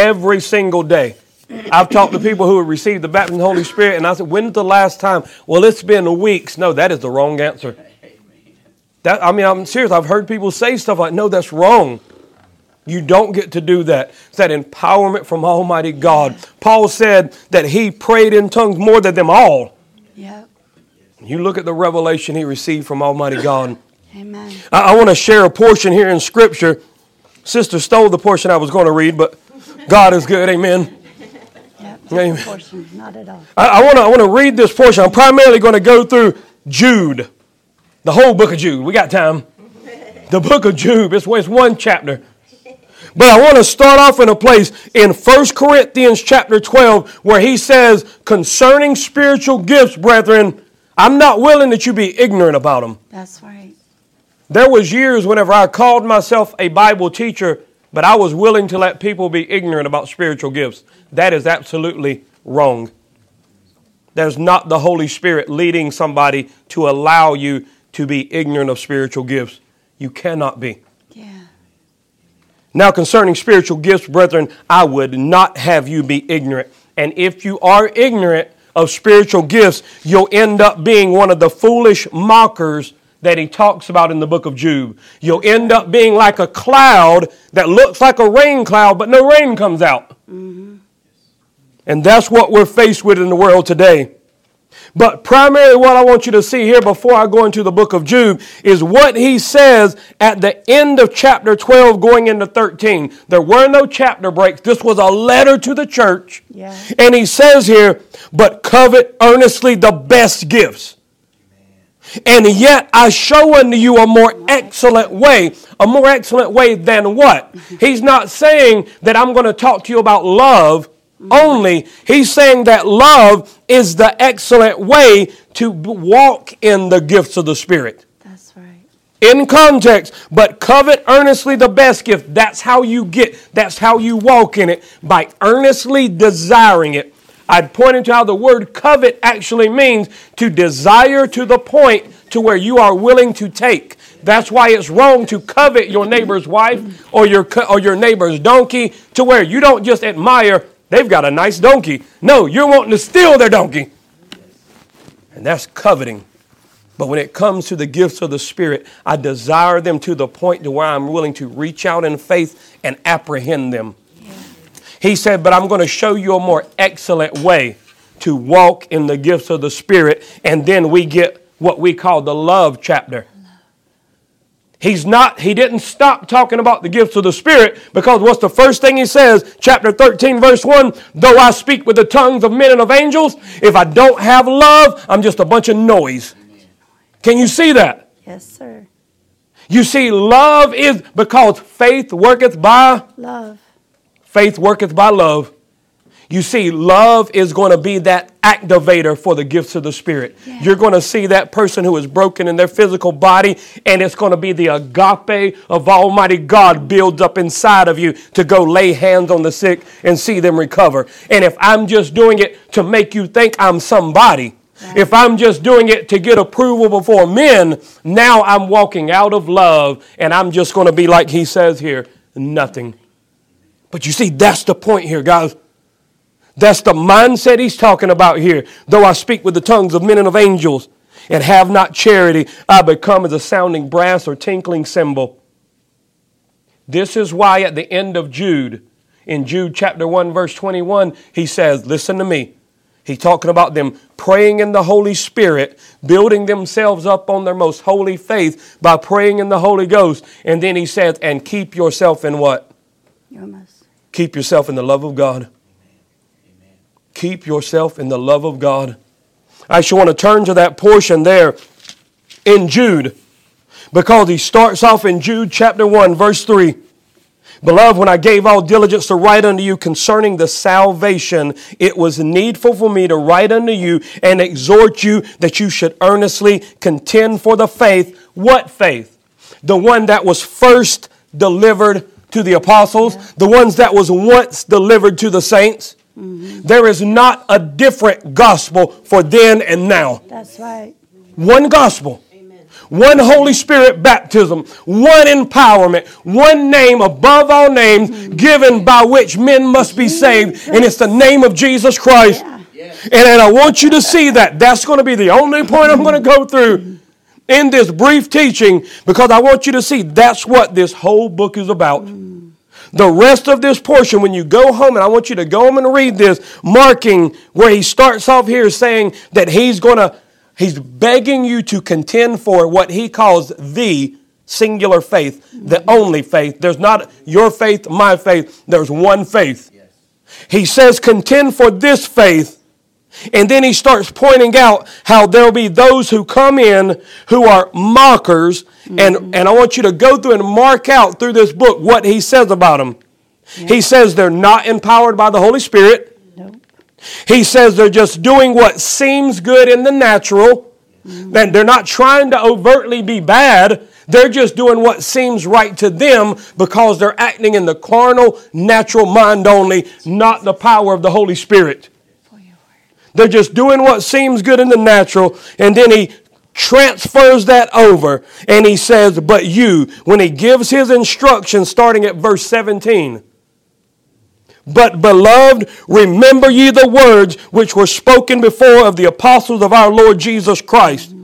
every single day. I've talked to people who have received the baptism of the Holy Spirit, and I said, When is the last time? Well, it's been weeks. No, that is the wrong answer. That, I mean, I'm serious. I've heard people say stuff like, No, that's wrong. You don't get to do that. It's that empowerment from Almighty God. Paul said that he prayed in tongues more than them all. Yep. You look at the revelation he received from Almighty God. Amen. I, I want to share a portion here in Scripture. Sister stole the portion I was going to read, but God is good. Amen. Yep. Amen. portion, not at all. I, I want to I want to read this portion. I'm primarily going to go through Jude, the whole book of Jude. We got time. The book of Jude. It's, it's one chapter. But I want to start off in a place in 1 Corinthians chapter 12 where he says, concerning spiritual gifts, brethren, I'm not willing that you be ignorant about them. That's right. There was years whenever I called myself a Bible teacher, but I was willing to let people be ignorant about spiritual gifts. That is absolutely wrong. There's not the Holy Spirit leading somebody to allow you to be ignorant of spiritual gifts. You cannot be. Yeah. Now, concerning spiritual gifts, brethren, I would not have you be ignorant. And if you are ignorant of spiritual gifts, you'll end up being one of the foolish mockers that he talks about in the book of Jude. You'll end up being like a cloud that looks like a rain cloud, but no rain comes out. And that's what we're faced with in the world today. But primarily, what I want you to see here before I go into the book of Jude is what he says at the end of chapter 12, going into 13. There were no chapter breaks. This was a letter to the church. Yeah. And he says here, but covet earnestly the best gifts. And yet I show unto you a more excellent way. A more excellent way than what? He's not saying that I'm going to talk to you about love only. He's saying that love is the excellent way to walk in the gifts of the Spirit. That's right. In context, but covet earnestly the best gift. That's how you get, that's how you walk in it, by earnestly desiring it. I'd pointed to how the word covet actually means to desire to the point to where you are willing to take. That's why it's wrong to covet your neighbor's wife or your, or your neighbor's donkey to where you don't just admire, they've got a nice donkey. No, you're wanting to steal their donkey. And that's coveting. But when it comes to the gifts of the Spirit, I desire them to the point to where I'm willing to reach out in faith and apprehend them. He said, But I'm going to show you a more excellent way to walk in the gifts of the Spirit. And then we get what we call the love chapter. He's not, he didn't stop talking about the gifts of the Spirit because what's the first thing he says? Chapter 13, verse 1 Though I speak with the tongues of men and of angels, if I don't have love, I'm just a bunch of noise. Can you see that? Yes, sir. You see, love is because faith worketh by Love. Faith worketh by love. You see, love is going to be that activator for the gifts of the Spirit. Yeah. You're going to see that person who is broken in their physical body, and it's going to be the agape of Almighty God builds up inside of you to go lay hands on the sick and see them recover. And if I'm just doing it to make you think I'm somebody, if I'm just doing it to get approval before men, now I'm walking out of love, and I'm just going to be like he says here, nothing. But you see, that's the point here, guys. That's the mindset he's talking about here. Though I speak with the tongues of men and of angels and have not charity, I become as a sounding brass or tinkling cymbal. This is why at the end of Jude, in Jude chapter 1, verse 21, he says, Listen to me. He's talking about them praying in the Holy Spirit, building themselves up on their most holy faith by praying in the Holy Ghost. And then he says, And keep yourself in what? You must. Keep yourself in the love of God. Keep yourself in the love of God. I actually want to turn to that portion there in Jude because he starts off in Jude chapter 1, verse 3. Beloved, when I gave all diligence to write unto you concerning the salvation, it was needful for me to write unto you and exhort you that you should earnestly contend for the faith. What faith? The one that was first delivered to the apostles, the ones that was once delivered to the saints. There is not a different gospel for then and now. That's right. One gospel. one Holy Spirit baptism, one empowerment, one name above all names given by which men must be saved, and it's the name of Jesus Christ. And, and I want you to see that. That's going to be the only point I'm going to go through in this brief teaching because I want you to see that's what this whole book is about. The rest of this portion, when you go home, and I want you to go home and read this, marking where he starts off here saying that he's going to, he's begging you to contend for what he calls the singular faith, the only faith. There's not your faith, my faith, there's one faith. He says, contend for this faith and then he starts pointing out how there'll be those who come in who are mockers. Mm-hmm. And, and I want you to go through and mark out through this book what he says about them. Yep. He says they're not empowered by the Holy Spirit. Nope. He says they're just doing what seems good in the natural. Mm-hmm. And they're not trying to overtly be bad. They're just doing what seems right to them because they're acting in the carnal, natural mind only, not the power of the Holy Spirit. They're just doing what seems good in the natural, and then he transfers that over and he says, But you, when he gives his instructions starting at verse 17. But beloved, remember ye the words which were spoken before of the apostles of our Lord Jesus Christ.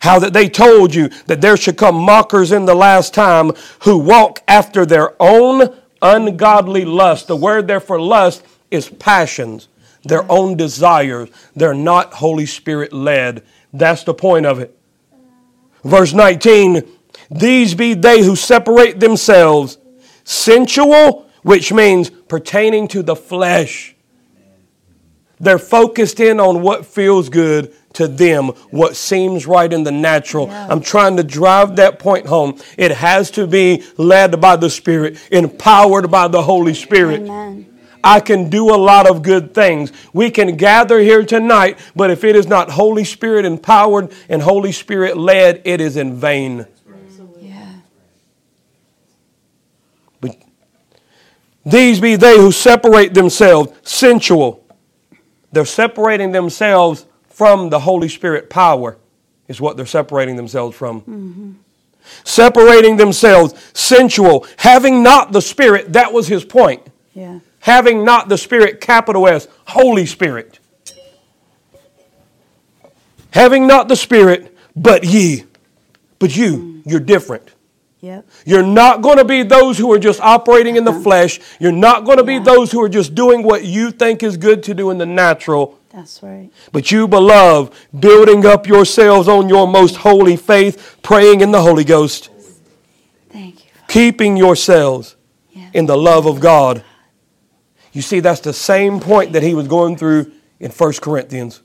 How that they told you that there should come mockers in the last time who walk after their own ungodly lust. The word there for lust is passions their own desires. They're not Holy Spirit led. That's the point of it. Verse 19 These be they who separate themselves, sensual, which means pertaining to the flesh. They're focused in on what feels good to them, what seems right in the natural. Yeah. I'm trying to drive that point home. It has to be led by the Spirit, empowered by the Holy Spirit. Amen. I can do a lot of good things. We can gather here tonight, but if it is not Holy Spirit empowered and Holy Spirit led, it is in vain. Yeah. But these be they who separate themselves, sensual. They're separating themselves from the Holy Spirit power, is what they're separating themselves from. Mm-hmm. Separating themselves, sensual, having not the Spirit. That was his point. Yeah having not the Spirit, capital S, Holy Spirit. Having not the Spirit, but ye. But you, you're different. Yep. You're not going to be those who are just operating in the uh-huh. flesh. You're not going to be those who are just doing what you think is good to do in the natural. That's right. But you, beloved, building up yourselves on your most holy faith, praying in the Holy Ghost. Thank you. Keeping yourselves in the love of God. You see, that's the same point that he was going through in 1 Corinthians.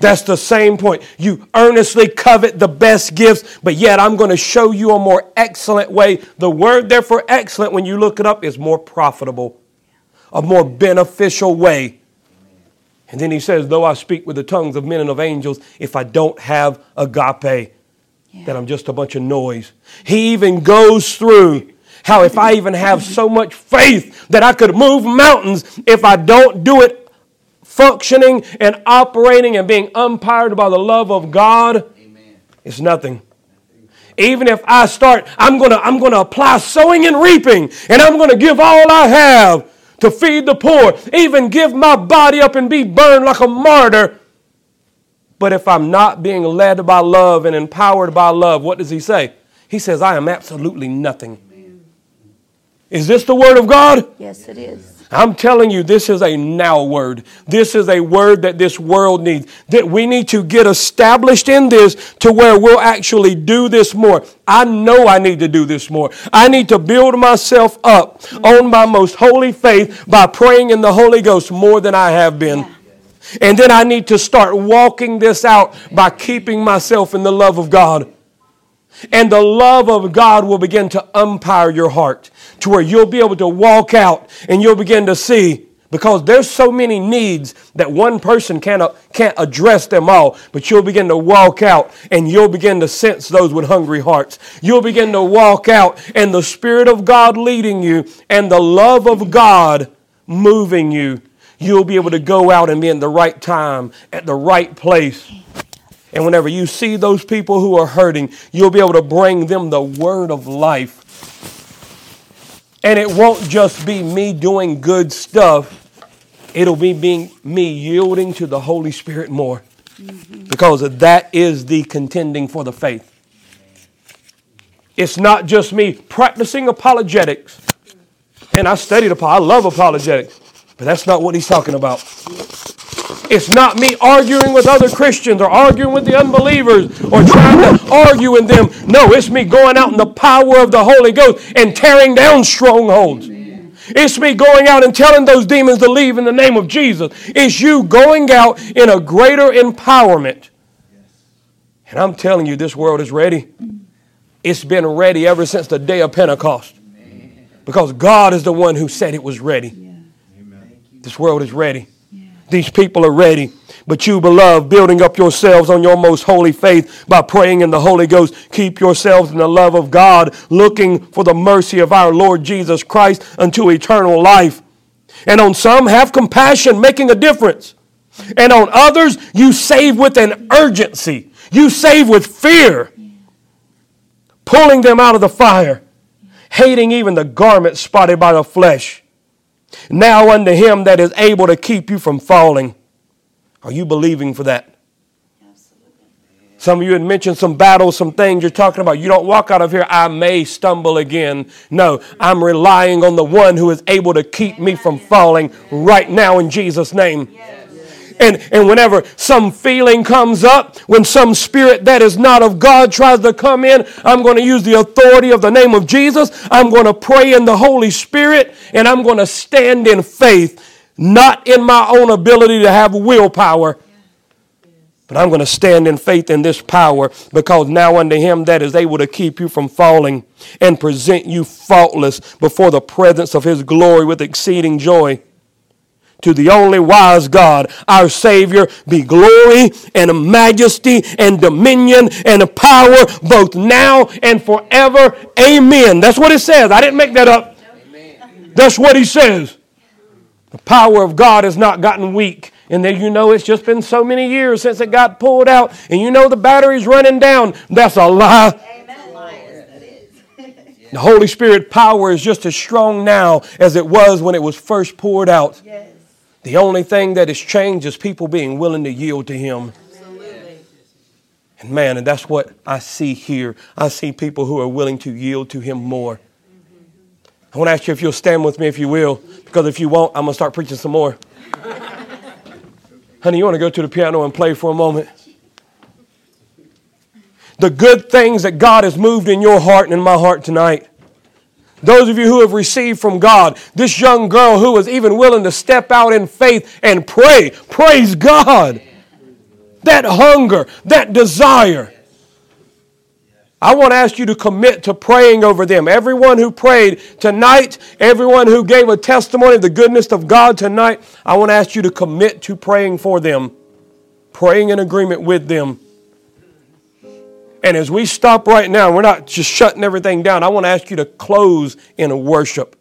That's the same point. You earnestly covet the best gifts, but yet I'm going to show you a more excellent way. The word therefore, excellent, when you look it up, is more profitable, a more beneficial way. And then he says, Though I speak with the tongues of men and of angels, if I don't have agape, yeah. then I'm just a bunch of noise. He even goes through how if I even have so much faith that I could move mountains, if I don't do it functioning and operating and being umpired by the love of God, Amen. it's nothing. Even if I start, I'm gonna, I'm gonna apply sowing and reaping, and I'm gonna give all I have to feed the poor, even give my body up and be burned like a martyr. But if I'm not being led by love and empowered by love, what does he say? He says, I am absolutely nothing. Is this the word of God? Yes, it is. I'm telling you, this is a now word. This is a word that this world needs. That we need to get established in this to where we'll actually do this more. I know I need to do this more. I need to build myself up on my most holy faith by praying in the Holy Ghost more than I have been. Yeah. And then I need to start walking this out by keeping myself in the love of God. And the love of God will begin to umpire your heart to where you'll be able to walk out and you'll begin to see because there's so many needs that one person can't, uh, can't address them all but you'll begin to walk out and you'll begin to sense those with hungry hearts. You'll begin to walk out and the spirit of god leading you and the love of god moving you. You'll be able to go out and be in the right time at the right place And whenever you see those people who are hurting, you'll be able to bring them the word of life. And it won't just be me doing good stuff, it'll be being me yielding to the Holy Spirit more. Mm-hmm. Because that is the contending for the faith. It's not just me practicing apologetics. And I studied I love apologetics. But that's not what he's talking about. It's not me arguing with other Christians or arguing with the unbelievers or trying to argue with them. No, it's me going out in the power of the Holy Ghost and tearing down strongholds. It's me going out and telling those demons to leave in the name of Jesus. It's you going out in a greater empowerment. And I'm telling you, this world is ready. It's been ready ever since the day of Pentecost. Because God is the one who said it was ready. This world is ready. These people are ready. But you, beloved, building up yourselves on your most holy faith by praying in the Holy Ghost, keep yourselves in the love of God, looking for the mercy of our Lord Jesus Christ unto eternal life. And on some, have compassion, making a difference. And on others, you save with an urgency. You save with fear, pulling them out of the fire, hating even the garment spotted by the flesh now unto him that is able to keep you from falling. Are you believing for that? Some of you had mentioned some battles, some things you're talking about. You don't walk out of here, I may stumble again. No, I'm relying on the one who is able to keep me from falling right now in Jesus' name. Yes. And, and whenever some feeling comes up, when some spirit that is not of God tries to come in, I'm going to use the authority of the name of Jesus. I'm going to pray in the Holy Spirit and I'm going to stand in faith, not in my own ability to have willpower. But I'm going to stand in faith in this power because now unto him that is able to keep you from falling and present you faultless before the presence of his glory with exceeding joy to the only wise God, our Savior, be glory and a majesty and dominion and a power both now and forever. Amen. That's what it says. I didn't make that up. That's what he says. The power of God has not gotten weak. And then you know it's just been so many years since it got pulled out, and you know the battery's running down. That's a lie. The Holy Spirit power is just as strong now as it was when it was first poured out. Yes. The only thing that has changed is people being willing to yield to Him. Absolutely. And man, and that's what I see here. I see people who are willing to yield to Him more. I want to ask you if you'll stand with me, if you will, because if you won't, I'm going to start preaching some more. Honey, you want to go to the piano and play for a moment? The good things that God has moved in your heart and in my heart tonight those of you who have received from God, this young girl who was even willing to step out in faith and pray, praise God. That hunger, that desire. I want to ask you to commit to praying over them. Everyone who prayed tonight, everyone who gave a testimony of the goodness of God tonight, I want to ask you to commit to praying for them, praying in agreement with them. And as we stop right now, we're not just shutting everything down. I want to ask you to close in worship.